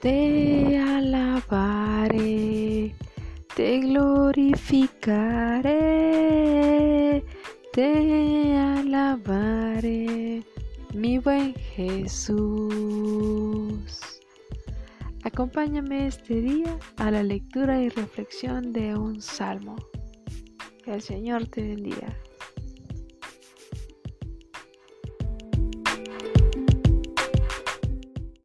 te alabaré, te glorificaré, te alabaré, mi buen Jesús. Acompáñame este día a la lectura y reflexión de un salmo. Que el Señor te bendiga.